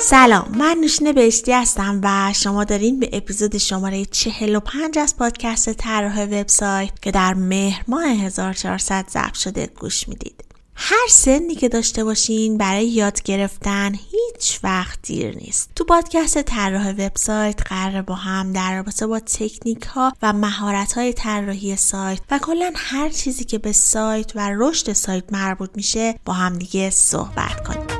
سلام من نوشین بهشتی هستم و شما دارین به اپیزود شماره 45 از پادکست طراح وبسایت که در مهر ماه 1400 ضبط شده گوش می‌دید. هر سنی که داشته باشین برای یاد گرفتن هیچ وقت دیر نیست. تو پادکست طراح وبسایت قرار با هم در رابطه با تکنیک ها و مهارت های طراحی سایت و کلا هر چیزی که به سایت و رشد سایت مربوط میشه با هم دیگه صحبت کنیم.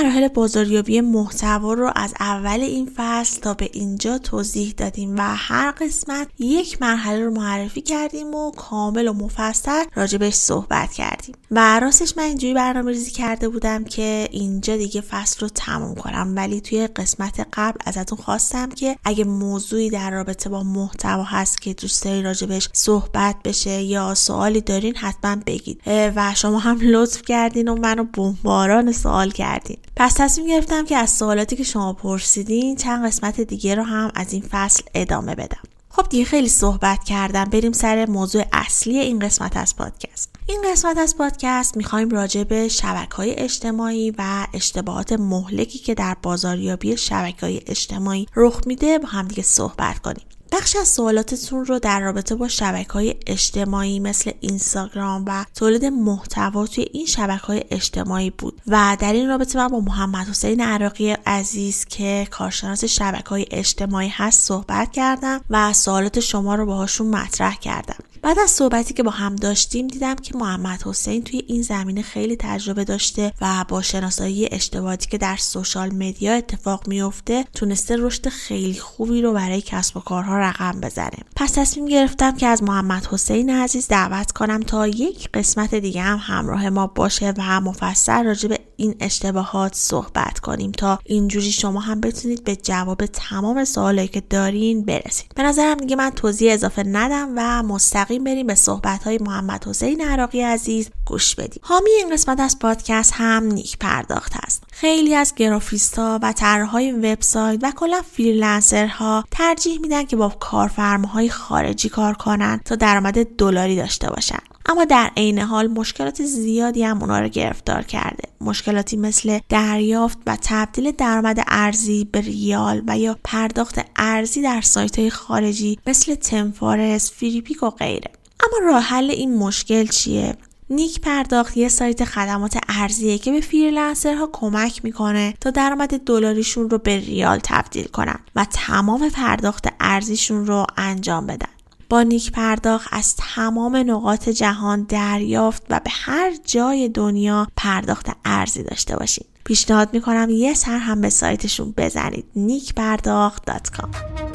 مراحل بازاریابی محتوا رو از اول این فصل تا به اینجا توضیح دادیم و هر قسمت یک مرحله رو معرفی کردیم و کامل و مفصل راجبش صحبت کردیم. و راستش من اینجوری برنامه ریزی کرده بودم که اینجا دیگه فصل رو تموم کنم ولی توی قسمت قبل ازتون خواستم که اگه موضوعی در رابطه با محتوا هست که دوست داری راجبش صحبت بشه یا سوالی دارین حتما بگید. و شما هم لطف کردین و منو بمباران سوال کردین. پس تصمیم گرفتم که از سوالاتی که شما پرسیدین چند قسمت دیگه رو هم از این فصل ادامه بدم. خب دیگه خیلی صحبت کردم. بریم سر موضوع اصلی این قسمت از پادکست. این قسمت از پادکست می‌خوایم راجع به شبکه های اجتماعی و اشتباهات مهلکی که در بازاریابی شبکه های اجتماعی رخ میده با هم دیگه صحبت کنیم. بخش از سوالاتتون رو در رابطه با شبکه های اجتماعی مثل اینستاگرام و تولید محتوا توی این شبکه های اجتماعی بود و در این رابطه من با محمد حسین عراقی عزیز که کارشناس شبکه های اجتماعی هست صحبت کردم و سوالات شما رو باهاشون مطرح کردم. بعد از صحبتی که با هم داشتیم دیدم که محمد حسین توی این زمینه خیلی تجربه داشته و با شناسایی اشتباهاتی که در social media اتفاق میفته تونسته رشد خیلی خوبی رو برای کسب و کارها رقم بزنه. پس تصمیم گرفتم که از محمد حسین عزیز دعوت کنم تا یک قسمت دیگه هم همراه ما باشه و مفصل راجع به این اشتباهات صحبت کنیم تا اینجوری شما هم بتونید به جواب تمام سوالایی که دارین برسید. به نظرم دیگه من توضیح اضافه ندم و مستقیم بریم به صحبت های محمد حسین عراقی عزیز گوش بدیم. حامی این قسمت از پادکست هم نیک پرداخت است. خیلی از گرافیستا و طراحهای وبسایت و کلا فریلنسرها ترجیح میدن که با کارفرماهای خارجی کار کنن تا درآمد دلاری داشته باشن اما در عین حال مشکلات زیادی هم اونا رو گرفتار کرده. مشکلاتی مثل دریافت و تبدیل درآمد ارزی به ریال و یا پرداخت ارزی در سایت های خارجی مثل ThemeForest Freepik و غیره. اما راه حل این مشکل چیه؟ نیک پرداخت یه سایت خدمات ارزیه که به فریلنسرها کمک می‌کنه تا درآمد دلاریشون رو به ریال تبدیل کنن و تمام پرداخت ارزیشون رو انجام بدن. با نیک پرداخت از تمام نقاط جهان دریافت و به هر جای دنیا پرداخت ارزی داشته باشید پیشنهاد می‌کنم یه سر هم به سایتشون بزنید. نیکپرداخت.com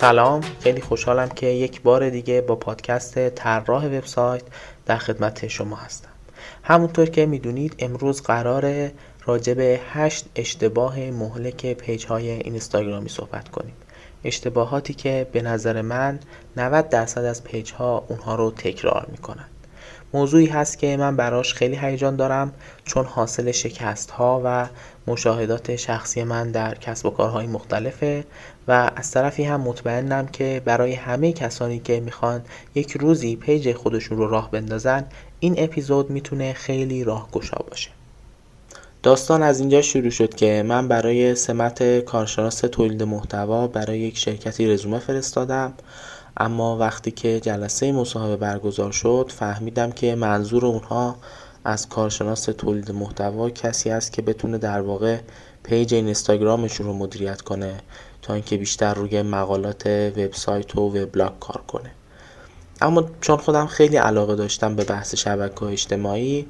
سلام خیلی خوشحالم که یک بار دیگه با پادکست طراح وبسایت در خدمت شما هستم. همونطور که می‌دونید امروز قرار راجع به هشت اشتباه مهلک پیج های اینستاگرامی صحبت کنیم. اشتباهاتی که به نظر من 90 درصد از پیج ها اونها رو تکرار می‌کنن موضوعی هست که من براش خیلی هیجان دارم چون حاصل شکست ها و مشاهدات شخصی من در کسب و کارهای مختلفه و از طرفی هم مطمئنم که برای همه کسانی که می‌خوان یک روزی پیج خودشون رو راه بندازن این اپیزود می‌تونه خیلی راهگشا باشه. داستان از اینجا شروع شد که من برای سمت کارشناس تولید محتوا برای یک شرکتی رزومه فرستادم. اما وقتی که جلسه مصاحبه برگزار شد فهمیدم که منظور اونها از کارشناس تولید محتوا کسی است که بتونه در واقع پیج اینستاگرامشون رو مدیریت کنه. تا اینکه بیشتر روی مقالات وبسایت و وبلاگ کار کنه. اما چون خودم خیلی علاقه داشتم به بحث شبکه اجتماعی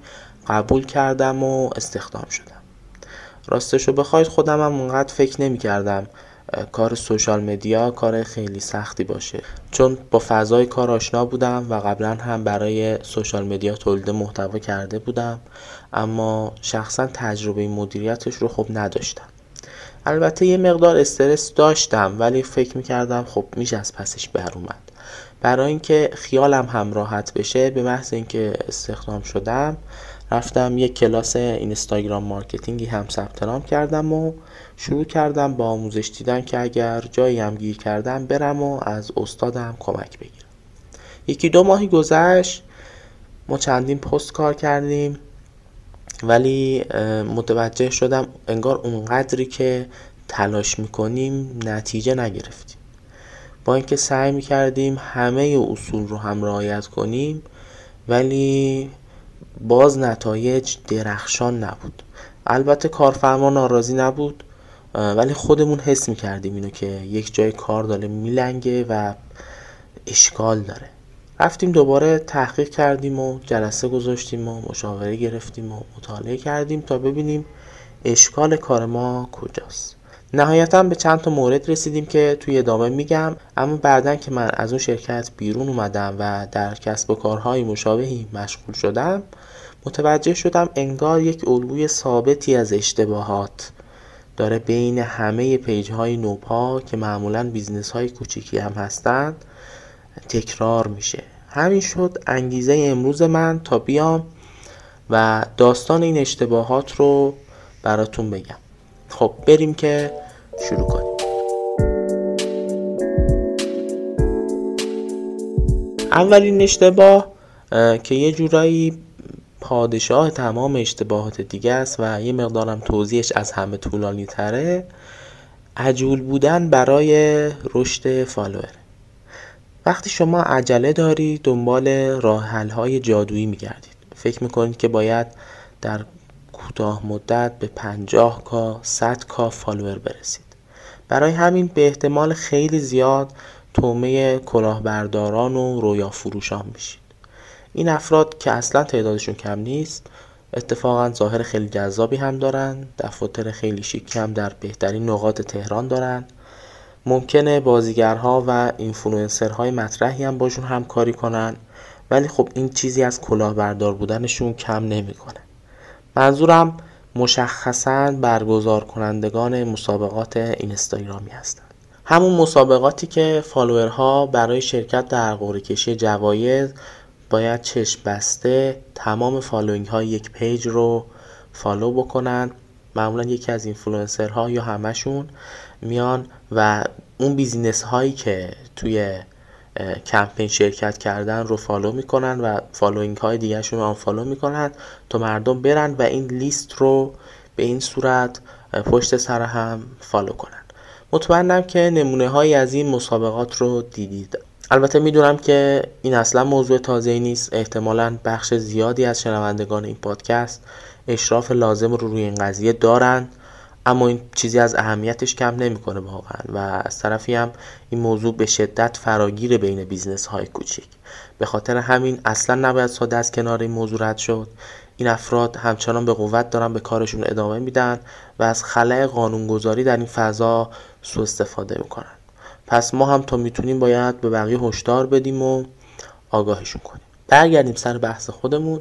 قبول کردم و استخدام شدم. راستش رو بخواید خودم هم اونقدر فکر نمی کردم کار سوشال مدیا کار خیلی سختی باشه. چون با فضای کار آشنا بودم و قبلا هم برای سوشال مدیا تولید محتوا کرده بودم اما شخصا تجربه مدیریتش رو خب نداشتم. البته یه مقدار استرس داشتم ولی فکر می‌کردم خب میشه از پسش بر اومد. برای اینکه خیالم هم راحت بشه به محض اینکه استخدام شدم رفتم یک کلاس Instagram marketing ی هم ثبت نام کردم و شروع کردم با آموزش دیدن که اگر جایی هم گیر کردم برم و از استادم کمک بگیرم. یکی دو ماهی گذشت ما چندین پست کار کردیم. ولی متوجه شدم انگار اونقدری که تلاش می‌کنیم نتیجه نگرفتیم. با اینکه سعی می‌کردیم همه اصول رو هم رعایت کنیم ولی باز نتایج درخشان نبود. البته کارفرما ناراضی نبود ولی خودمون حس می‌کردیم اینو که یک جای کار داره میلنگه و اشکال داره. رفتیم دوباره تحقیق کردیم و جلسه گذاشتیم و مشاوره گرفتیم و مطالعه کردیم تا ببینیم اشکال کار ما کجاست. نهایتا به چند تا مورد رسیدیم که توی ادامه میگم اما بعدا که من از اون شرکت بیرون اومدم و در کسب و کارهای مشابهی مشغول شدم متوجه شدم انگار یک الگوی ثابتی از اشتباهات داره بین همه پیج های نوپا که معمولا business های کوچیکی هم هستند تکرار میشه. همین شد انگیزه امروز من تا بیام و داستان این اشتباهات رو براتون بگم. خب بریم که شروع کنیم. اولین اشتباه که یه جورایی پادشاه تمام اشتباهات دیگه است و یه مقدارم توضیحش از همه طولانی تره عجول بودن برای رشد فالوور. وقتی شما عجله داری دنبال راه های جادویی میگردید. فکر می‌کنید که باید در کوتاه مدت به 50 K 100 K follower برسید. برای همین به احتمال خیلی زیاد طعمه کلاهبرداران و رویا فروشان میشید. این افراد که اصلا تعدادشون کم نیست اتفاقا ظاهر خیلی جذابی هم دارن دفاتر خیلی شیکی هم در بهترین نقاط تهران دارن. ممکنه بازیگرها و اینفلوئنسرهای مطرحی هم باهاشون همکاری کنن ولی خب این چیزی از کلاهبردار بودنشون کم نمی‌کنه. منظورم مشخصا برگزار کنندگان مسابقات اینستاگرامی هستند همون مسابقاتی که follower ها برای شرکت در قرعه کشی جوایز باید چشم بسته تمام following های یک پیج رو follow بکنن. معمولا یکی از اینفلوئنسرها یا همشون میان و اون business هایی که توی کمپین شرکت کردن رو follow می‌کنن و following های دیگرشون رو follow می‌کنن تا مردم برن و این لیست رو به این صورت پشت سر هم follow کنن. مطمئنم که نمونه هایی از این مسابقات رو دیدید. البته می‌دونم که این اصلا موضوع تازه نیست. احتمالا بخش زیادی از شنوندگان این پادکست اشراف لازم رو روی این قضیه دارن. اما این چیزی از اهمیتش کم نمی‌کنه واقعا و از طرفی هم این موضوع به شدت فراگیره بین business های کوچیک. به خاطر همین اصلا نباید ساده از کنار این موضوع رد شد. این افراد همچنان به قوت دارن به کارشون ادامه میدن و از خلأ قانونگذاری در این فضا سوء استفاده می‌کنن. پس ما هم تا می‌تونیم باید به بقیه هشدار بدیم و آگاهشون کنیم. برگردیم سر بحث خودمون.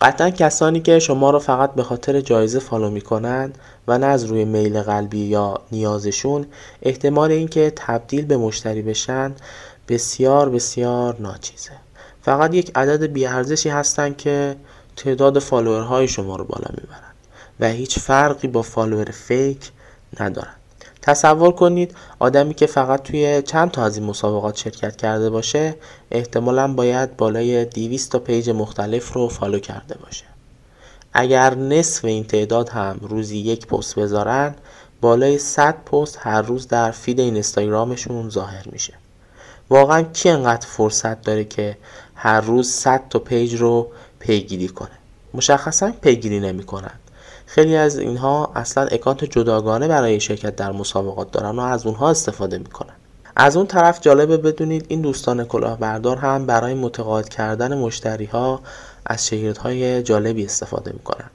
قطعا کسانی که شما رو فقط به خاطر جایزه follow می‌کنند و نه از روی میل قلبی یا نیازشون احتمال اینکه تبدیل به مشتری بشن بسیار بسیار ناچیزه. فقط یک عدد بیارزشی هستن که تعداد follower های شما رو بالا می‌برن و هیچ فرقی با follower fake ندارن. تصور کنید آدمی که فقط توی چند تا از این مسابقات شرکت کرده باشه احتمالا باید بالای 200 تا پیج مختلف رو follow کرده باشه. اگر نصف این تعداد هم روزی یک پست بذارن بالای 100 پست هر روز در feed اینستاگرامشون ظاهر میشه. واقعا کی انقدر فرصت داره که هر روز 100 تا پیج رو پیگیری کنه؟ مشخصا پیگیری نمی‌کنن. خیلی از اینها اصلا اکانت جداگانه برای شرکت در مسابقات دارن و از اونها استفاده می‌کنن. از اون طرف جالبه بدونید این دوستان کلاهبردار هم برای متقاعد کردن مشتری ها از های جالبی استفاده می‌کنن.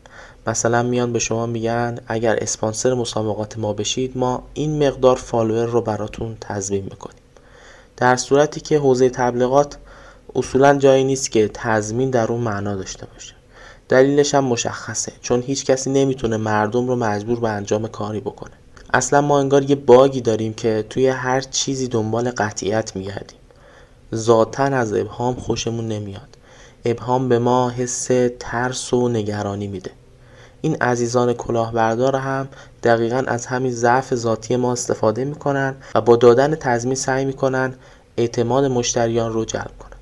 مثلا میان به شما میگن اگر اسپانسر مسابقات ما بشید ما این مقدار فالوور رو براتون تضمین می‌کنیم. در صورتی که حوزه تبلیغات اصولا جایی نیست که تضمین در اون معنا داشته باشه. دلیلش هم مشخصه چون هیچ کسی نمی‌تونه مردم رو مجبور به انجام کاری بکنه. اصلا ما انگار یه bug ی داریم که توی هر چیزی دنبال قطعیت میگردیم. ذاتا از ابهام خوشمون نمیاد. ابهام به ما حس ترس و نگرانی میده. این عزیزان کلاهبردار هم دقیقا از همین ضعف ذاتی ما استفاده می‌کنن و با دادن تضمین سعی می‌کنن اعتماد مشتریان رو جلب کنن.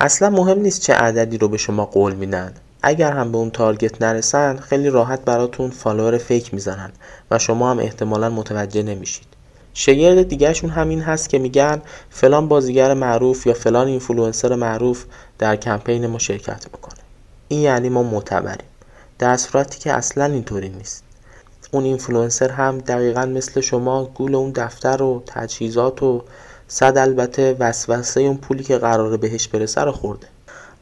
اصلا مهم نیست چه عددی رو به شما قول میدن. اگر هم به اون target نرسن خیلی راحت براتون follower fake می‌زنن و شما هم احتمالا متوجه نمیشید. شگرد دیگهشون همین هست که میگن فلان بازیگر معروف یا فلان اینفلوئنسر معروف در کمپین ما شرکت می‌کنه. این یعنی ما معتبریم. در صورتی که اصلا اینطوری نیست. اون اینفلوئنسر هم دقیقا مثل شما گول اون دفتر و تجهیزات و صد البته وسوسه اون پولی که قراره بهش برسه رو خورده.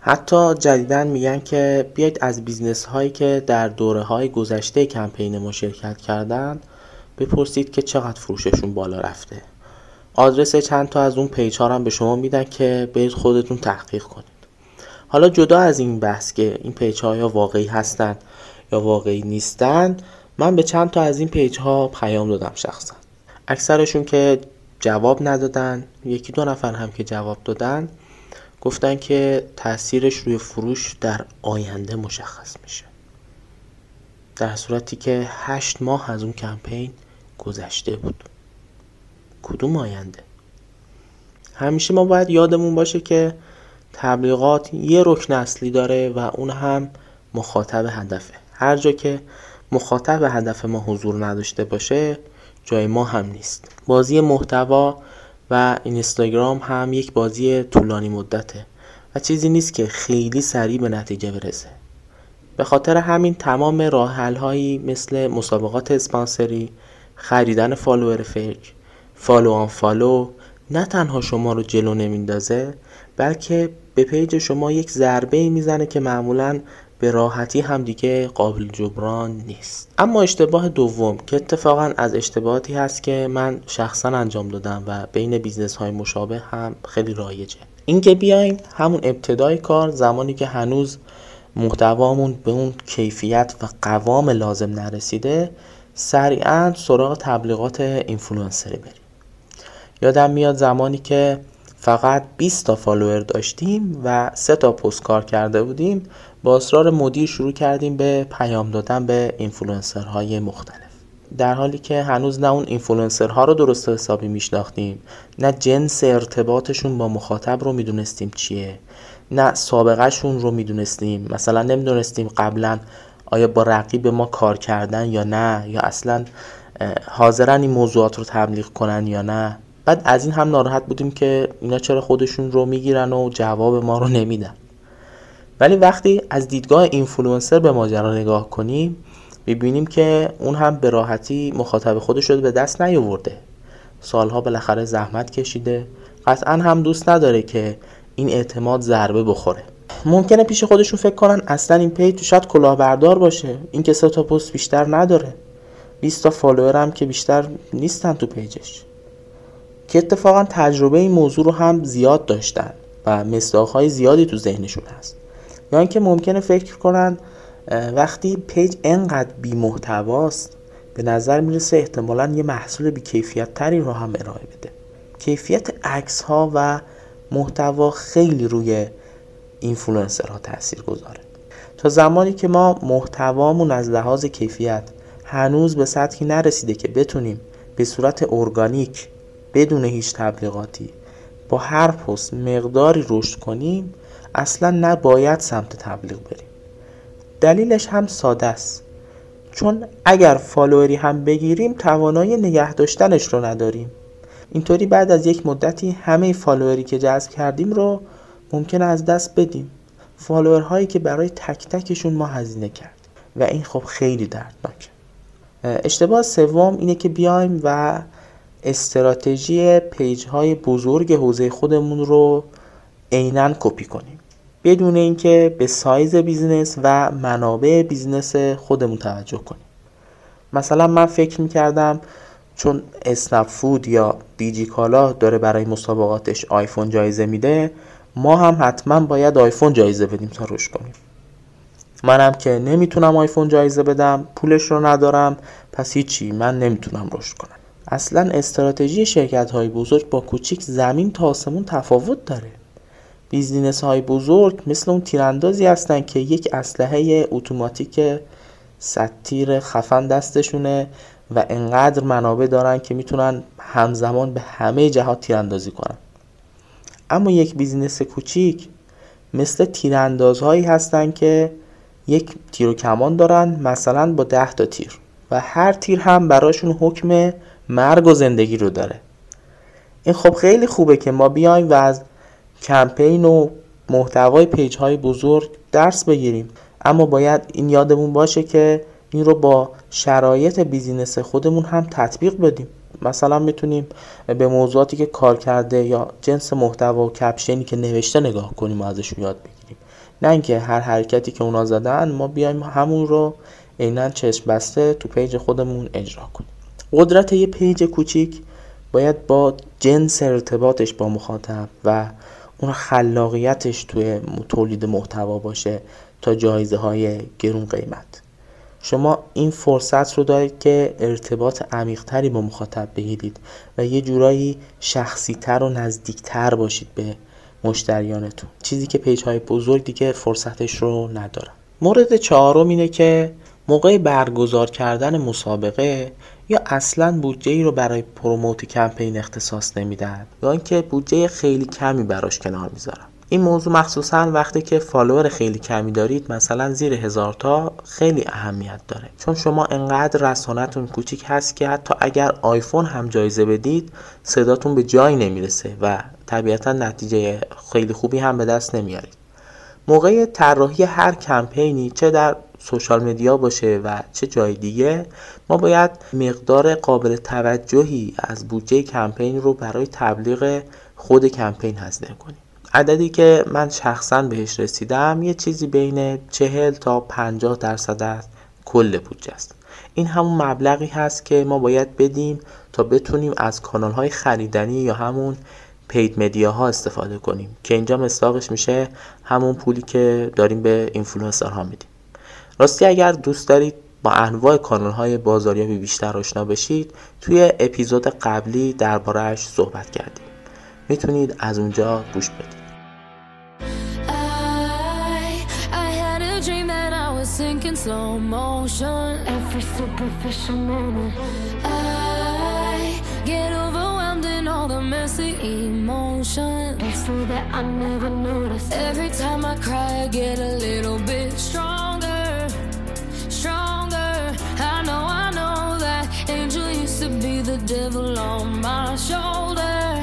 حتی جدیدن میگن که بیاید از business هایی که در دوره های گذشته کمپین ما شرکت کردن بپرسید که چقدر فروششون بالا رفته. آدرس چند تا از اون page ها هم به شما میدن که برید خودتون تحقیق کنید. حالا جدا از این بحث که این page ها یا واقعی هستند یا واقعی نیستند من به چند تا از این page ها پیام دادم شخصا. اکثرشون که جواب ندادن یکی دو نفر هم که جواب دادن گفتن که تاثیرش روی فروش در آینده مشخص میشه. در صورتی که هشت ماه از اون کمپین گذشته بود. کدوم آینده؟ همیشه ما باید یادمون باشه که تبلیغات یه رکن اصلی داره و اون هم مخاطب هدفه. هر جا که مخاطب هدف ما حضور نداشته باشه جای ما هم نیست. بازی محتوا و اینستاگرام هم یک بازی طولانی مدته و چیزی نیست که خیلی سریع به نتیجه برسه. به خاطر همین تمام راه هایی مثل مسابقات اسپانسری خریدن follower fake follow unfollow نه تنها شما رو جلو نمیندازه بلکه به page شما یک ضربه می‌زنه که معمولا به راحتی هم دیگه قابل جبران نیست. اما اشتباه دوم که اتفاقا از اشتباهاتی هست که من شخصا انجام دادم و بین business های مشابه هم خیلی رایجه. اینکه بیایم همون ابتدای کار زمانی که هنوز محتوامون به اون کیفیت و قوام لازم نرسیده سریعا سراغ تبلیغات اینفلوئنسری بریم. یادم میاد زمانی که فقط 20 تا follower داشتیم و سه تا پست کار کرده بودیم. با اصرار مدیر شروع کردیم به پیام دادن به اینفلوئنسرهای مختلف. در حالی که هنوز نه اون اینفلوئنسرها رو درست حسابی میشناختیم نه جنس ارتباطشون با مخاطب رو می‌دونستیم چیه نه سابقهشون رو می‌دونستیم. مثلا نمی‌دونستیم قبلا آیا با رقیب ما کار کردن یا نه یا اصلا حاضرن این موضوعات رو تبلیغ کنن یا نه. بعد از این هم ناراحت بودیم که اینا چرا خودشون رو می‌گیرن و جواب ما رو نمیدن. ولی وقتی از دیدگاه اینفلوئنسر به ماجرا نگاه کنیم می‌بینیم که اون هم به راحتی مخاطب خودش رو به دست نیاورده. سالها بالاخره زحمت کشیده. قطعا هم دوست نداره که این اعتماد ضربه بخوره. ممکنه پیش خودشون فکر کنن اصلا این page شاید کلاهبردار باشه. این که سه تا پست بیشتر نداره. 20 تا follower هم که بیشتر نیستن تو page ش. که اتفاقا تجربه این موضوع رو هم زیاد داشتن و مصداقهای زیادی تو ذهنشون هست. یا اینکه ممکنه فکر کنن وقتی page انقدر بی محتواست به نظر می‌رسه احتمالا یه محصول بی کیفیت تری رو هم ارائه بده. کیفیت عکس ها و محتوا خیلی روی اینفلوئنسرها تاثیر گذاره. تا زمانی که ما محتوامون از لحاظ کیفیت هنوز به سطحی نرسیده که بتونیم به صورت ارگانیک بدون هیچ تبلیغاتی با هر پست مقداری رشد کنیم اصلا نباید سمت تبلیغ بریم. دلیلش هم ساده است. چون اگر follower ی هم بگیریم توانایی نگه داشتنش رو نداریم. اینطوری بعد از یک مدتی همه follower ی که جذب کردیم رو ممکنه از دست بدیم. follower هایی که برای تک تکشون ما هزینه کردیم و این خب خیلی دردناکه. اشتباه سوم اینه که بیایم و استراتژی page های بزرگ حوزه خودمون رو عینا کپی کنیم. بدون اینکه به سایز business و منابع business خودمون توجه کنیم. مثلا من فکر می‌کردم چون اسنپ فود یا بیجی کالا داره برای مسابقاتش آیفون جایزه میده ما هم حتما باید آیفون جایزه بدیم تا رشد کنیم. منم که نمی‌تونم آیفون جایزه بدم پولش رو ندارم پس هیچی من نمی‌تونم رشد کنم. اصلا استراتژی شرکت های بزرگ با کوچیک زمین تا آسمون تفاوت داره. business های بزرگ مثل اون تیراندازی هستن که یک اسلحه اتوماتیک ستیر خفن دستشونه و انقدر منابع دارن که می‌تونن همزمان به همه جهات تیراندازی کنن. اما یک business کوچیک مثل تیراندازهایی هستن که یک تیر و کمان دارن مثلا با ده تا تیر و هر تیر هم براشون حکم مرگ و زندگی رو داره. این خب خیلی خوبه که ما بیایم و از کمپین و محتوای page های بزرگ درس بگیریم. اما باید این یادمون باشه که این رو با شرایط business خودمون هم تطبیق بدیم. مثلا می‌تونیم به موضوعاتی که کار کرده یا جنس محتوا و caption ی که نوشته نگاه کنیم و ازشون یاد بگیریم. نه اینکه هر حرکتی که اونا زدن ما بیایم همون رو عینا چشم بسته تو page خودمون اجرا کنیم. قدرت یه page کوچیک باید با جنس ارتباطش با مخاطب و اون خلاقیتش توی تولید محتوا باشه تا جایزه های گرون قیمت. شما این فرصت رو دارید که ارتباط عمیقتری با مخاطب بگیرید و یه جورایی شخصیتر و نزدیکتر باشید به مشتریانتون. چیزی که page های بزرگ دیگه فرصتش رو ندارن. مورد چهارم اینه که موقع برگزار کردن مسابقه یا اصلا بودجه ای رو برای پروموت کمپین اختصاص نمیدن یا اینکه بودجه خیلی کمی براش کنار می‌ذارن این موضوع مخصوصا وقتی که فالوور خیلی کمی دارید مثلا زیر هزار تا خیلی اهمیت داره. چون شما انقدر رسانتون کوچیک هست که حتی اگر آیفون هم جایزه بدید صداتون به جایی نمی‌رسه و طبیعتا نتیجه خیلی خوبی هم به دست نمیارید. موقع طراحی هر کمپینی چه در سوشال مدیا باشه و چه جای دیگه ما باید مقدار قابل توجهی از بودجه کمپین رو برای تبلیغ خود کمپین هزینه کنیم. عددی که من شخصا بهش رسیدم یه چیزی بین 40 تا 50 درصد از کل بودجه است. این همون مبلغی هست که ما باید بدیم تا بتونیم از کانال های خریدنی یا همون paid media ها استفاده کنیم که اینجا مصداقش میشه همون پولی که داریم به اینفلوئنسر ها میدیم. راستی اگر دوست دارید با انواع کانال های بازاریابی بیشتر آشنا بشید توی اپیزود قبلی دربارهش صحبت کردیم می‌تونید از اونجا گوش بدید Stronger. I know, I know that angel used to be the devil on my shoulder.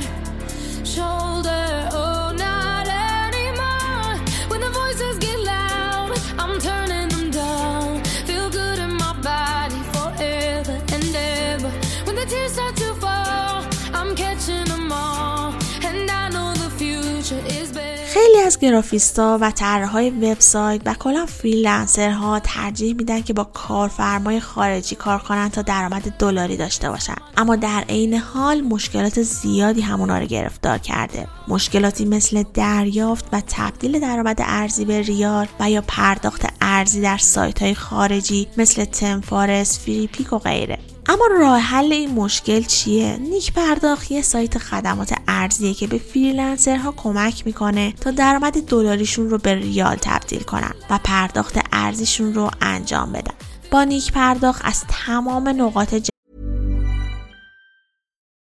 Shoulder, oh not anymore. When the voices get loud I'm turning them down. Feel good in my body forever and ever. When the tears start to fall از گرافیستا و طراحهای وبسایت و کلا فریلنسرها ترجیح میدن که با کارفرمای خارجی کار کنن تا درآمد دلاری داشته باشن. اما در عین حال مشکلات زیادی همونا رو گرفتار کرده. مشکلاتی مثل دریافت و تبدیل درآمد ارزی به ریال و یا پرداخت ارزی در سایت های خارجی مثل ThemeForest، Freepik و غیره. اما راه حل این مشکل چیه؟ نیک پرداخت یه سایت خدمات ارزیه که به فریلنسرها کمک می‌کنه تا درآمد دلاریشون رو به ریال تبدیل کنن و پرداخت ارزیشون رو انجام بدن. با نیک پرداخت از تمام نقاط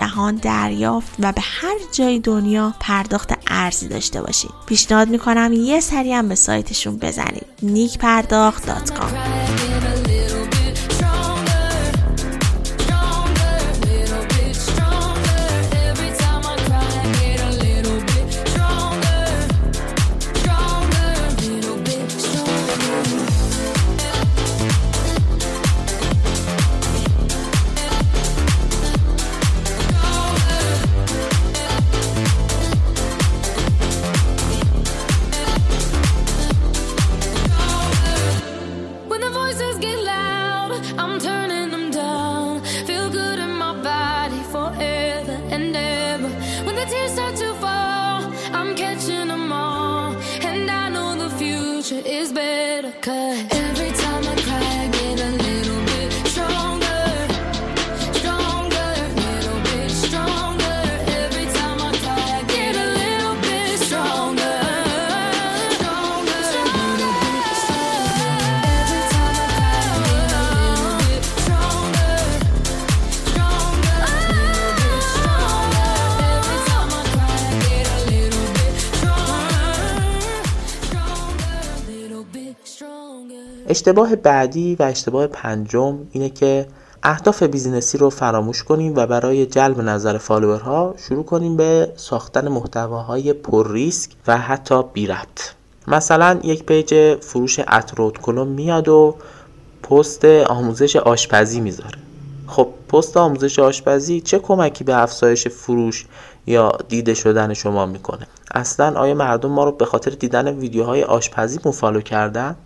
جهان دریافت و به هر جای دنیا پرداخت ارزی داشته باشید. پیشنهاد می‌کنم یه سری هم به سایتشون بزنید. When the اشتباه بعدی و اشتباه پنجم اینه که اهداف بیزینسی رو فراموش کنیم و برای جلب نظر فالوورها شروع کنیم به ساختن محتواهای پر ریسک و حتی بی ربط. مثلا یک پیج فروش عطر و ادکلن میاد و پست آموزش آشپزی می‌ذاره. خب پست آموزش آشپزی چه کمکی به افزایش فروش یا دیده شدن شما می‌کنه؟ اصلا آیا مردم ما رو به خاطر دیدن ویدیوهای آشپزی مفالو کردن؟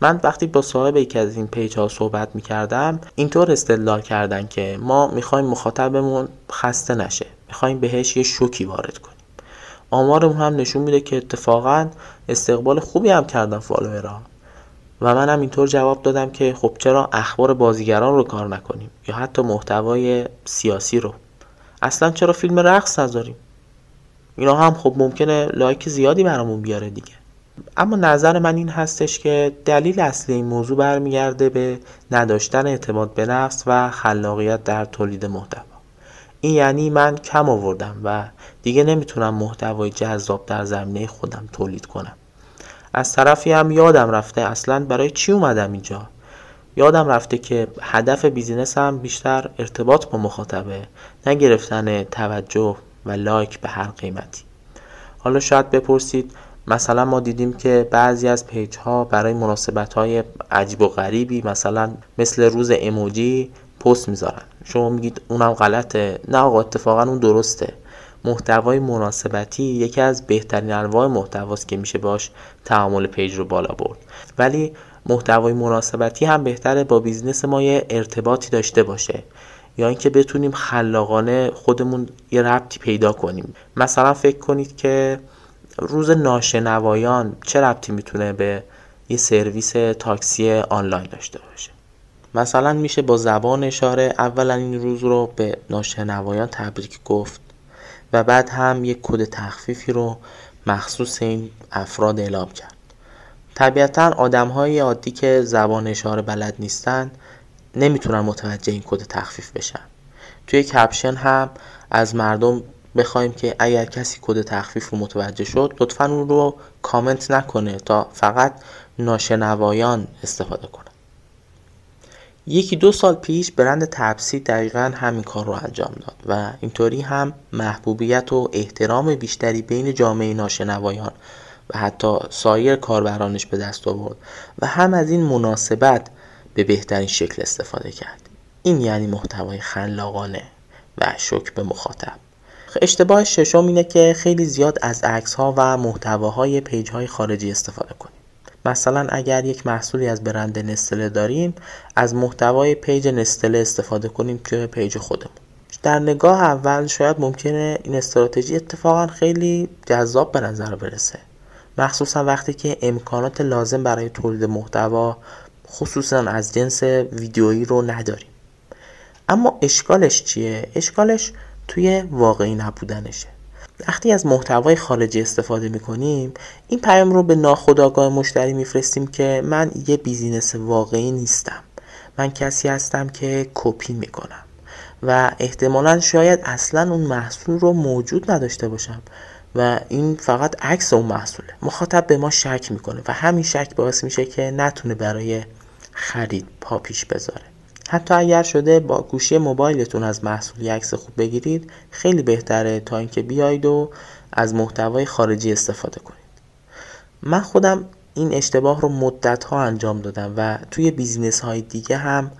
من وقتی با صاحب یکی از این پیج ها صحبت می‌کردم اینطور استدلال کردن که ما می‌خوایم مخاطبمون خسته نشه می‌خوایم بهش یه شوکی وارد کنیم. آمارمون هم نشون میده که اتفاقا استقبال خوبی هم کردن فالوورها. و من هم اینطور جواب دادم که خب چرا اخبار بازیگران رو کار نکنیم یا حتی محتوای سیاسی رو؟ اصلا چرا فیلم رقص نذاریم؟ اینا هم خب ممکنه لایک زیادی برامون بیاره دیگه. اما نظر من این هستش که دلیل اصلی این موضوع برمیگرده به نداشتن اعتماد به نفس و خلاقیت در تولید محتوا. این یعنی من کم آوردم و دیگه نمی‌تونم محتوای جذاب در زمینه خودم تولید کنم. از طرفی هم یادم رفته اصلا برای چی اومدم اینجا؟ یادم رفته که هدف بیزینسم بیشتر ارتباط با مخاطبه نه گرفتن توجه و لایک به هر قیمتی. حالا شاید بپرسید مثلا ما دیدیم که بعضی از پیج ها برای مناسبت های عجیب و غریبی مثلا مثل روز اموجی پست می‌ذارن. شما میگید اونم غلطه. نه آقا اتفاقا اون درسته. محتوای مناسبتی یکی از بهترین انواع محتواست که میشه باش تعامل پیج رو بالا برد. ولی محتوای مناسبتی هم بهتره با بیزنس ما یه ارتباطی داشته باشه. یا اینکه بتونیم خلاقانه خودمون یه ربطی پیدا کنیم. مثلا فکر کنید که روز ناشنوایان چه ربطی می‌تونه به یه سرویس تاکسی آنلاین داشته باشه؟ مثلا میشه با زبان اشاره اولا این روز رو به ناشنوایان تبریک گفت و بعد هم یک کد تخفیفی رو مخصوص این افراد اعلام کرد. طبیعتا آدم های عادی که زبان اشاره بلد نیستن نمی‌تونن متوجه این کد تخفیف بشن. توی کپشن هم از مردم بخوایم که اگر کسی کد تخفیف رو متوجه شد لطفا اون رو کامنت نکنه تا فقط ناشنوایان استفاده کنه. یکی دو سال پیش برند تپسی دقیقا همین کار رو انجام داد و اینطوری هم محبوبیت و احترام بیشتری بین جامعه ناشنوایان و حتی سایر کاربرانش به دست آورد و هم از این مناسبت به بهترین شکل استفاده کرد. این یعنی محتوای خلاقانه و شوک به مخاطب. اشتباه ششم اینه که خیلی زیاد از عکس ها و محتواهای پیج های خارجی استفاده کنیم. مثلا اگر یک محصولی از برند نستله داریم از محتوای پیج نستله استفاده کنیم تو پیج خودمون. در نگاه اول شاید ممکنه این استراتژی اتفاقا خیلی جذاب به نظر برسه. مخصوصا وقتی که امکانات لازم برای تولید محتوا خصوصا از جنس ویدیویی رو نداریم. اما اشکالش چیه؟ اشکالش توی واقعی نبودنشه. وقتی از محتوای خارجی استفاده می‌کنیم این پیام رو به ناخودآگاه مشتری میفرستیم که من یه بیزینس واقعی نیستم. من کسی هستم که کپی می‌کنم. و احتمالا شاید اصلا اون محصول رو موجود نداشته باشم. و این فقط عکس اون محصوله. مخاطب به ما شک می‌کنه و همین شک باعث میشه که نتونه برای خرید پا پیش بذاره. حتی اگر شده با گوشی موبایلتون از محصولی عکس خوب بگیرید خیلی بهتره تا اینکه بیاید و از محتوای خارجی استفاده کنید. من خودم این اشتباه رو مدت ها انجام دادم و توی بیزینس های دیگه هم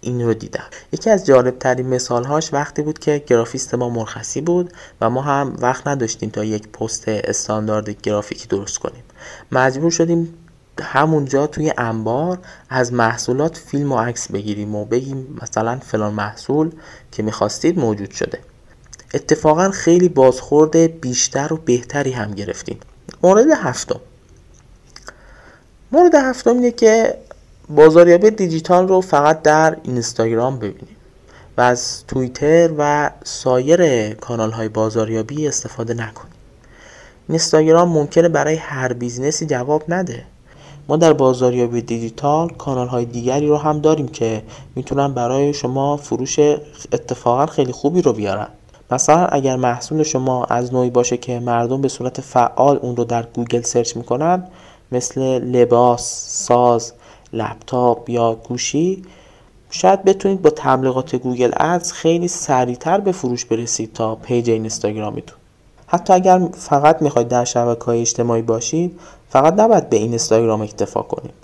این رو دیدم. یکی از جالب ترین مثال هاش وقتی بود که گرافیست ما مرخصی بود و ما هم وقت نداشتیم تا یک پست استاندارد گرافیکی درست کنیم. مجبور شدیم همونجا توی انبار از محصولات فیلم و عکس بگیریم و بگیم مثلا فلان محصول که می‌خواستید موجود شده. اتفاقا خیلی بازخورد بیشتر و بهتری هم گرفتیم. مورد هفتم. مورد هفتم اینه که بازاریابی دیجیتال رو فقط در اینستاگرام ببینیم و از توییتر و سایر کانال های بازاریابی استفاده نکنیم. اینستاگرام ممکنه برای هر بیزنسی جواب نده. ما در بازاریابی دیجیتال کانال های دیگری رو هم داریم که می‌تونن برای شما فروش اتفاقا خیلی خوبی رو بیارن. مثلا اگر محصول شما از نوعی باشه که مردم به صورت فعال اون رو در گوگل سرچ می‌کنن مثل لباس، ساز، لپتاپ یا گوشی شاید بتونید با تبلیغات Google Ads خیلی سریعتر به فروش برسید تا پیج اینستاگرامیتون. حتی اگر فقط می‌خواید در شبکه های اجتماعی باشید فقط نباید به این اینستاگرام اکتفا کنید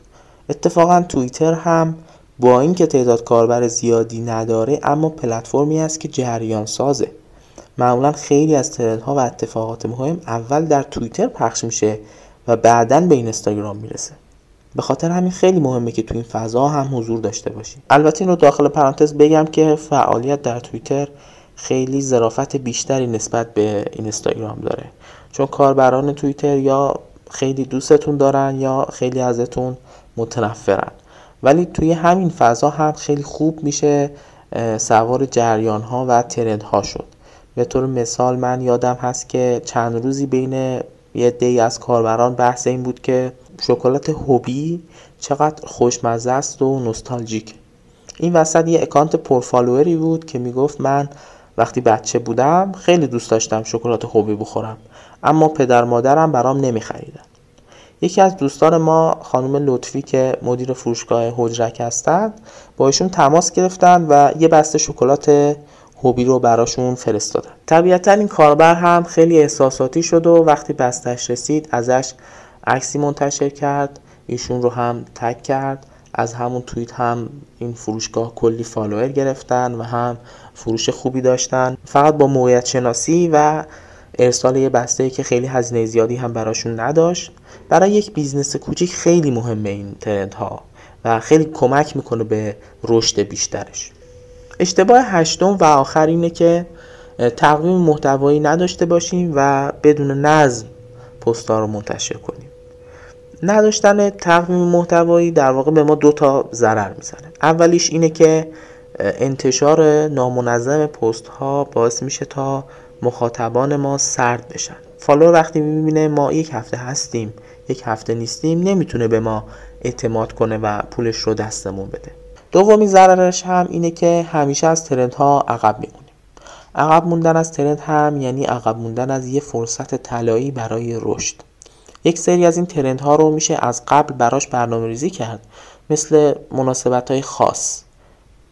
اتفاقا توییتر هم با اینکه تعداد کاربر زیادی نداره اما پلتفرمی است که جریان سازه. معمولا خیلی از ها و اتفاقات مهم اول در توییتر پخش میشه و بعدا به اینستاگرام می‌رسه. به خاطر همین خیلی مهمه که تو این فضا هم حضور داشته باشید البته این رو داخل پرانتز بگم که فعالیت در توییتر خیلی ظرافت بیشتری نسبت به اینستاگرام داره. چون کاربران توییتر یا خیلی دوستتون دارن یا خیلی ازتون متنفرن. ولی توی همین فضا هم خیلی خوب میشه سوار جریان ها و ترند ها شد. به طور مثال من یادم هست که چند روزی بین یه دی از کاربران بحث این بود که شکلات هوبی چقدر خوشمزه است و نوستالژیک. این وسط یه اکانت پرفالووری بود که می‌گفت من وقتی بچه بودم خیلی دوست داشتم شکلات هوبی بخورم. اما پدر مادرم برام نمیخریدن. یکی از دوستان ما خانم لطفی که مدیر فروشگاه حجرک هستند با ایشون تماس گرفتن و یه بسته شکلات هوبی رو براشون فرستادن. طبیعتا این کاربر هم خیلی احساساتی شد و وقتی بستش رسید ازش عکسی منتشر کرد ایشون رو هم tag کرد از همون توییت هم این فروشگاه کلی فالوور گرفتن و هم فروش خوبی داشتن. فقط با موقعیت شناسی و ارسال یه بسته که خیلی هزینه زیادی هم براشون نداشت. برای یک بیزنس کوچیک خیلی مهمه این trend ها و خیلی کمک می‌کنه به رشد بیشترش. اشتباه هشتم و آخر اینه که تقویم محتوایی نداشته باشیم و بدون نظم پستها رو منتشر کنیم. نداشتن تقویم محتوایی در واقع به ما دو تا ضرر می‌زنه. اولیش اینه که انتشار نامنظم پست ها باعث میشه تا مخاطبان ما سرد بشن. فالوور وقتی می‌بینه ما یک هفته هستیم یک هفته نیستیم نمی‌تونه به ما اعتماد کنه و پولش رو دستمون بده. دومی ضررش هم اینه که همیشه از ترند ها عقب میمونیم. عقب موندن از ترند هم یعنی عقب موندن از یه فرصت طلایی برای رشد. یک سری از این ترند ها رو میشه از قبل براش برنامه ریزی کرد. مثل مناسبت های خاص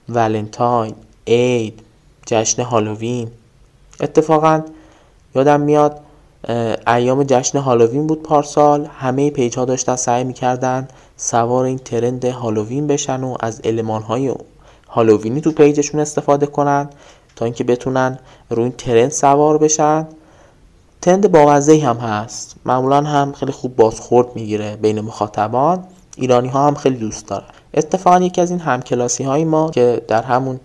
ولنتاین عید جشن هالووین. اتفاقا یادم میاد ایام جشن هالووین بود پارسال. همه پیج ها داشتن سعی می‌کردن سوار این trend هالووین بشن و از المان های هالووینی تو پیجشون استفاده کنن تا اینکه بتونن روی این trend سوار بشن. trend بامزه هم هست. معمولا هم خیلی خوب بازخورد می‌گیره بین مخاطبان. ایرانی ها هم خیلی دوست دارن. اتفاقا یکی از این همکلاسی های ما که در همون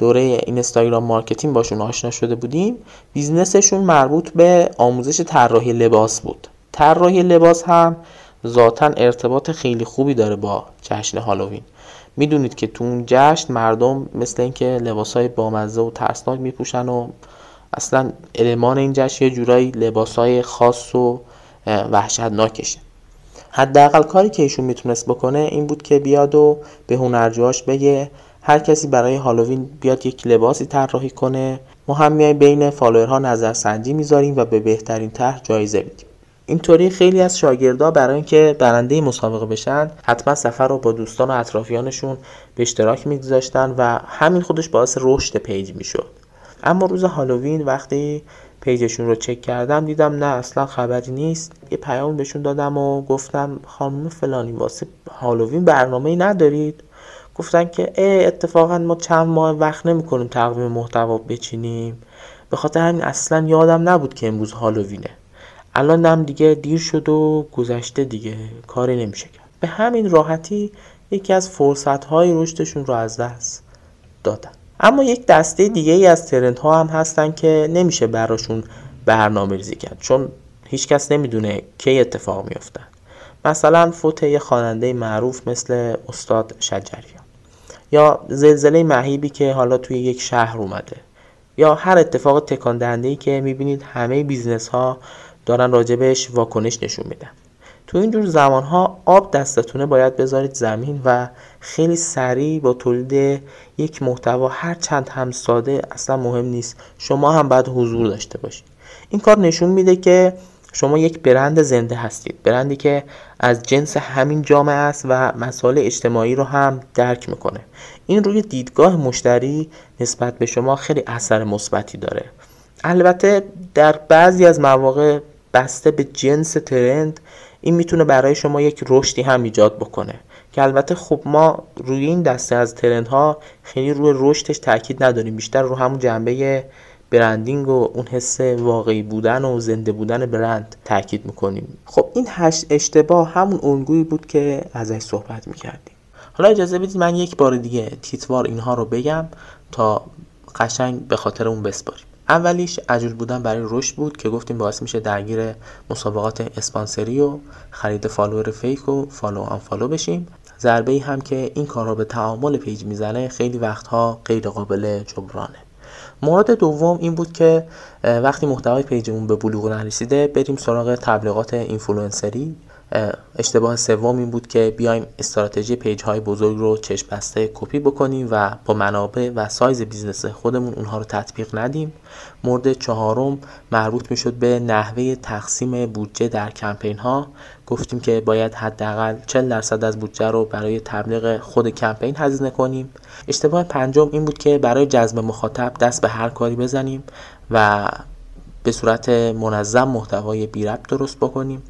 دوره این اینستاگرام marketing باشون آشنا شده بودیم business شون مربوط به آموزش طراحی لباس بود. طراحی لباس هم ذاتا ارتباط خیلی خوبی داره با جشن هالووین. می‌دونید که تو اون جشن مردم مثل اینکه لباس های بامزه و ترسناک میپوشن و اصلا المان این جشن یه جورایی لباس های خاص و وحشتناکشه. حداقل کاری که ایشون می‌تونست بکنه این بود که بیاد و به هنرجوهاش بگه هر کسی برای هالووین بیاد یک لباسی طراحی کنه ما هم میایم بین follower ها نظرسنجی می‌ذاریم و به بهترین طرح جایزه میدیم. اینطوری خیلی از شاگردا برای اینکه برنده مسابقه بشن حتما صفحه رو با دوستان و اطرافیانشون به اشتراک میگذاشتن و همین خودش باعث رشد page می‌شد. اما روز هالووین وقتی page شون رو چک کردم دیدم نه اصلا خبری نیست. یه پیام بهشون دادم و گفتم خانم فلانی واسه هالووین برنامه ای ندارید؟ گفتن که ای اتفاقا ما چند ماه وقت نمی‌کنیم تقویم محتوا بچینیم. به خاطر همین اصلا یادم نبود که امروز هالووینه. الان هم دیگه دیر شد و گذشته دیگه کاری نمیشه کرد. به همین راحتی یکی از فرصت های رشدشون رو از دست دادن. اما یک دسته دیگه ای از ترنت ها هم هستن که نمیشه براشون برنامه ریزی کرد چون هیچکس نمی‌دونه کی اتفاق میفتن مثلا فوت یه خواننده معروف مثل استاد شجریان. یا زلزله مهیبی که حالا توی یک شهر اومده. یا هر اتفاق تکان دهنده ای که می‌بینید همه business ها دارن راجبش واکنش نشون میدن. تو اینجور زمان ها آب دستتونه باید بذارید زمین و خیلی سریع با تولید یک محتوا هر چند هم ساده اصلا مهم نیست. شما هم باید حضور داشته باشید. این کار نشون میده که شما یک برند زنده هستید. برندی که از جنس همین جامعه است و مسائل اجتماعی رو هم درک می‌کنه. این روی دیدگاه مشتری نسبت به شما خیلی اثر مثبتی داره. البته در بعضی از مواقع بسته به جنس ترند این می‌تونه برای شما یک رشدی هم ایجاد بکنه. که البته خب ما روی این دسته از ترند ها خیلی روی رشدش تاکید نداریم. بیشتر رو همون جنبه branding و اون حس واقعی بودن و زنده بودن برند تاکید می‌کنیم. خب این هشت اشتباه همون الگویی بود که ازش صحبت می‌کردیم. حالا اجازه بدید من یک بار دیگه تیتوار اینها رو بگم تا قشنگ به خاطرمون بسپاریم. اولیش عجول بودن برای رشد بود که گفتیم باعث میشه درگیر مسابقات اسپانسری و خرید follower fake و follow unfollow بشیم. ضربه ای هم که این کار را به تعامل page می‌زنه خیلی وقتها غیر قابل جبرانه. مورد دوم این بود که وقتی محتوای page مون به بلوغ نرسیده بریم سراغ تبلیغات اینفلوئنسری. اشتباه سوم این بود که بیایم استراتژی page های بزرگ رو چشم بسته کپی بکنیم و با منابع و سایز business خودمون اونها رو تطبیق ندیم. مورد چهارم مربوط می‌شد به نحوه تقسیم بودجه در کمپین ها گفتیم که باید حداقل 40 درصد از بودجه رو برای تبلیغ خود کمپین هزینه کنیم. اشتباه پنجم این بود که برای جذب مخاطب دست به هر کاری بزنیم و به صورت منظم محتوای بی ربط درست بکنیم.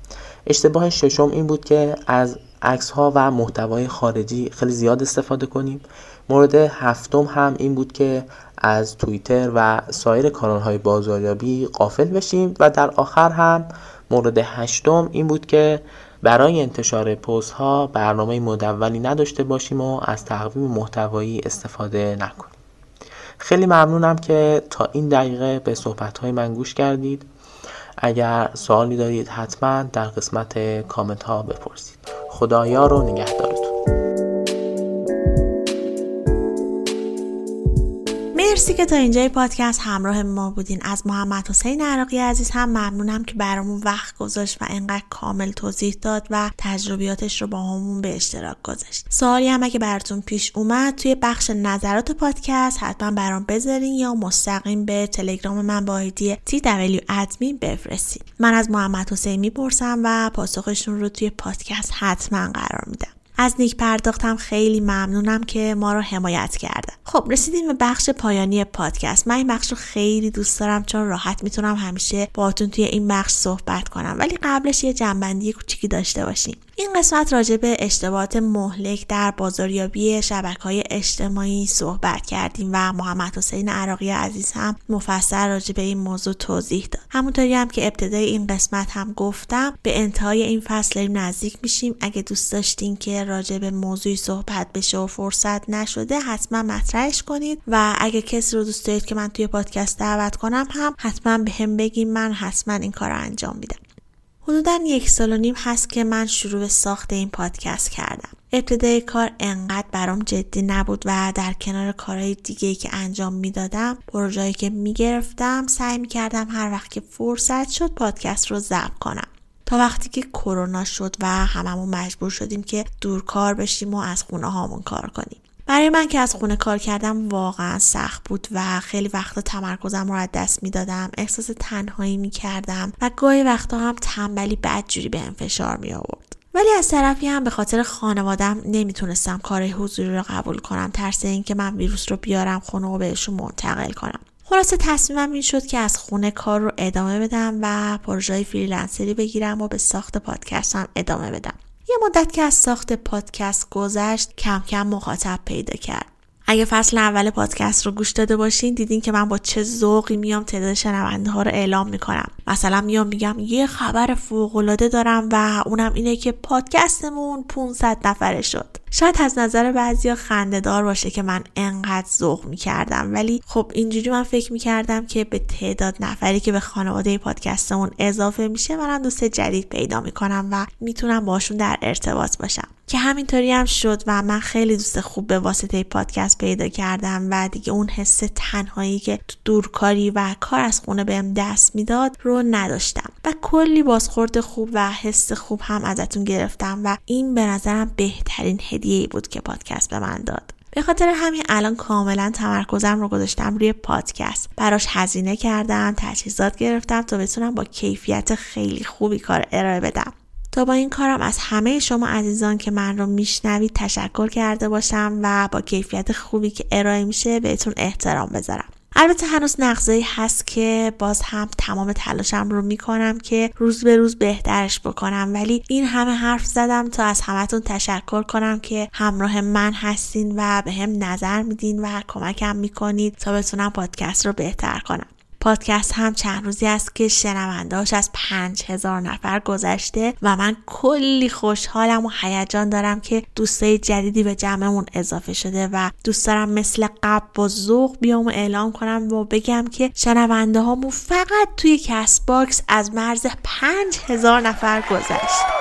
اشتباه ششم این بود که از عکس ها و محتوای خارجی خیلی زیاد استفاده کنیم. مورد هفتم هم این بود که از توییتر و سایر کانال های بازاریابی قافل بشیم و در آخر هم مورد هشتم این بود که برای انتشار پست ها برنامه مدولی نداشته باشیم و از تقویم محتوایی استفاده نکنیم. خیلی ممنونم که تا این دقیقه به صحبت های من گوش کردید. اگر سوالی دارید حتما در قسمت کامنت ها بپرسید. خدایا رو نگهدارتون. مرسی که تا اینجای پادکست همراه ما بودین. از محمد حسین عراقی عزیز هم ممنونم که برامون وقت گذاشت و انقدر کامل توضیح داد و تجربیاتش رو با همون به اشتراک گذاشت. سوالی هم اگه براتون پیش اومد توی بخش نظرات پادکست حتما برام بذارین یا مستقیم به تلگرام من با آیدی TW ادمین بفرستین. من از محمد حسین می‌پرسم و پاسخشون رو توی پادکست حتما قرار میدم. از نیک پرداختم خیلی ممنونم که ما رو حمایت کرده. خب رسیدیم به بخش پایانی پادکست. من این بخش رو خیلی دوست دارم چون راحت می‌تونم همیشه باهاتون توی این بخش صحبت کنم. ولی قبلش یه جنبندی کوچیکی داشته باشیم. این قسمت راجع به اشتباهات مهلک در بازاریابی شبکه های اجتماعی صحبت کردیم و محمد حسین عراقی عزیز هم مفصل راجع به این موضوع توضیح داد. همونطوری هم که ابتدای این قسمت هم گفتم به انتهای این فصل نزدیک میشیم. اگه دوست داشتین که راجع به موضوعی صحبت بشه و فرصت نشده حتما مطرحش کنید. و اگه کسی رو دوست دارید که من توی پادکست دعوت کنم هم حتما به هم بگیم من حتما این کار رو انجام میدم. حدودا یک سال و نیم هست که من شروع به ساخت این پادکست کردم. ابتدای کار انقدر برام جدی نبود و در کنار کارهای دیگه که انجام می‌دادم پروژه‌ای که می‌گرفتم سعی می‌کردم هر وقت که فرصت شد پادکست رو ضبط کنم. تا وقتی که کرونا شد و هممون مجبور شدیم که دور کار بشیم و از خونه هامون کار کنیم. برای من که از خونه کار کردم واقعا سخت بود و خیلی وقتا تمرکزم رو از دست می‌دادم احساس تنهایی می‌کردم و گاهی وقتا هم تنبلی بدجوری به فشار می آورد ولی از طرفی هم به خاطر خانوادم نمی‌تونستم کار حضوری رو قبول کنم ترس اینکه من ویروس رو بیارم خونه و بهشون منتقل کنم. خلاصه تصمیمم این شد که از خونه کار رو ادامه بدم و پروژه فریلنسری بگیرم و به ساخت پادکستم ادامه بدم. یه مدت که از ساخت پادکست گذشت کم کم مخاطب پیدا کرد. اگه فصل اول پادکست رو گوش داده باشین دیدین که من با چه ذوقی میام تعداد شنونده ها رو اعلام می‌کنم. مثلا میام میگم یه خبر فوق العاده دارم و اونم اینه که پادکستمون 500 نفره شد. شاید از نظر بعضیا خنده دار باشه که من انقدر ذوق می‌کردم ولی خب اینجوری من فکر می‌کردم که به تعداد نفری که به خانواده پادکستمون اضافه میشه منم دوست جدید پیدا می‌کنم و می‌تونم باشون در ارتباط باشم. که همینطوری هم شد و من خیلی دوست خوب به واسطه پادکست پیدا کردم و دیگه اون حس تنهایی که تو دورکاری و کار از خونه بهم دست می‌داد رو نداشتم. و کلی بازخورد خوب و حس خوب هم ازتون گرفتم و این به نظرم بهترین هدیه بود که پادکست به من داد. به خاطر همین الان کاملا تمرکزم رو گذاشتم روی پادکست. براش هزینه کردم تجهیزات گرفتم تا بتونم با کیفیت خیلی خوبی کار ارائه بدم. تا با این کارم از همه شما عزیزان که من رو میشنوید تشکر کرده باشم و با کیفیت خوبی که ارائه میشه بهتون احترام بذارم. البته هنوز نقضایی هست که باز هم تمام تلاشم رو می‌کنم که روز به روز بهترش بکنم. ولی این همه حرف زدم تا از همتون تشکر کنم که همراه من هستین و به هم نظر میدین و کمکم می‌کنید تا بتونم پادکست رو بهتر کنم. پادکست هم چند روزی است که شنوندهاش از پنج هزار نفر گذشته و من کلی خوشحالم و هیجان دارم که دوستای جدیدی به جمعمون اضافه شده و دوست دارم مثل قبل با ذوق بیام و اعلام کنم و بگم که شنونده هامون فقط توی کست باکس از مرز پنج هزار نفر گذشت.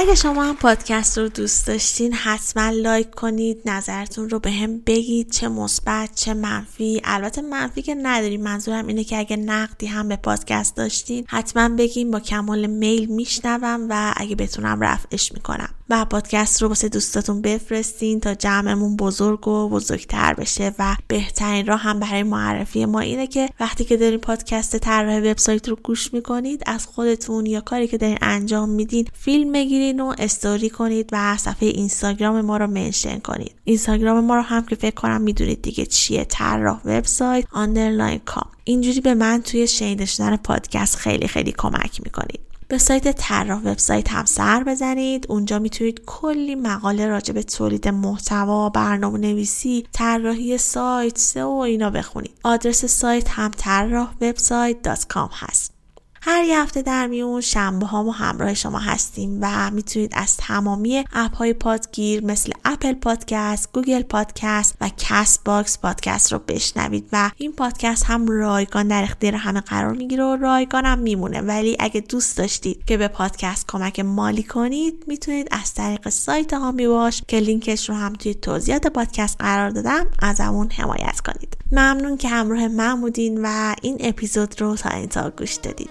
اگه شما هم پادکست رو دوست داشتین حتما like کنید نظرتون رو بهم بگید چه مثبت چه منفی. البته منفی که نداریم منظورم اینه که اگه نقدی هم به پادکست داشتین حتما بگین با کمال میل میشنوم و اگه بتونم رفعش می‌کنم. و پادکست رو واسه دوستاتون بفرستین تا جمعمون بزرگ و بزرگتر بشه و بهترین راه هم برای معرفی ما اینه که وقتی که دارین پادکست طراح وبسایت رو گوش می‌کنید از خودتون یا کاری که دارین انجام میدین فیلم بگیرین و استوری کنید و صفحه اینستاگرام ما رو mention کنید. اینستاگرام ما رو هم که فکر کنم می‌دونید دیگه چیه طراح وبسایت underline com اینجوری به من توی شنیده شدن پادکست خیلی خیلی کمک می‌کنید. به سایت طراح وبسایت هم سر بزنید. اونجا می‌تونید کلی مقاله راجع به تولید محتوا برنامه نویسی طراحی سایت SEO و اینا بخونید. آدرس سایت هم طراح وبسایت هست. هر یه هفته در میون شنبه ها ما همراه شما هستیم و می‌تونید از تمامی app های پادگیر مثل اپل پادکست، گوگل پادکست و کست باکس پادکست رو بشنوید و این پادکست هم رایگان در اختیار همه قرار می‌گیره و رایگان هم میمونه. ولی اگه دوست داشتید که به پادکست کمک مالی کنید می‌تونید از طریق سایت حامی باش که لینکش رو هم توی توضیحات پادکست قرار دادم از همون حمایت کنید. ممنون که همراه من بودین و این اپیزود رو تا انتها گوش دادید.